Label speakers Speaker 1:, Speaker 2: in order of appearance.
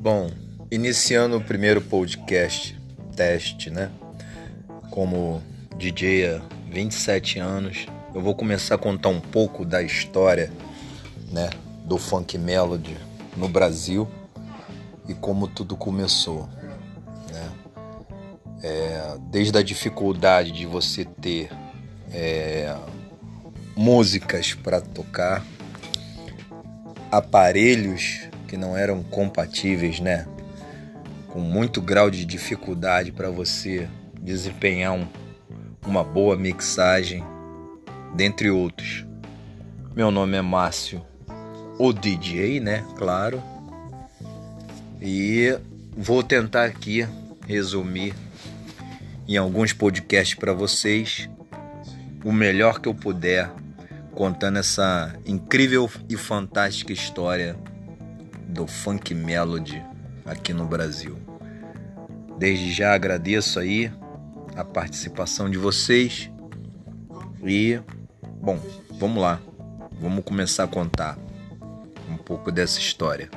Speaker 1: Bom, iniciando o primeiro podcast, teste, né? Como DJ há 27 anos, eu vou começar a contar um pouco da história, né, do funk melody no Brasil e como tudo começou, né? É, desde a dificuldade de você ter é, músicas para tocar, aparelhos que não eram compatíveis, né? Com muito grau de dificuldade para você desempenhar um, uma boa mixagem, dentre outros. Meu nome é Márcio, o DJ, né? Claro. E vou tentar aqui resumir em alguns podcasts para vocês o melhor que eu puder, contando essa incrível e fantástica história do funk melody aqui no Brasil. Desde já agradeço aí a participação de vocês e bom, vamos lá. Vamos começar a contar um pouco dessa história.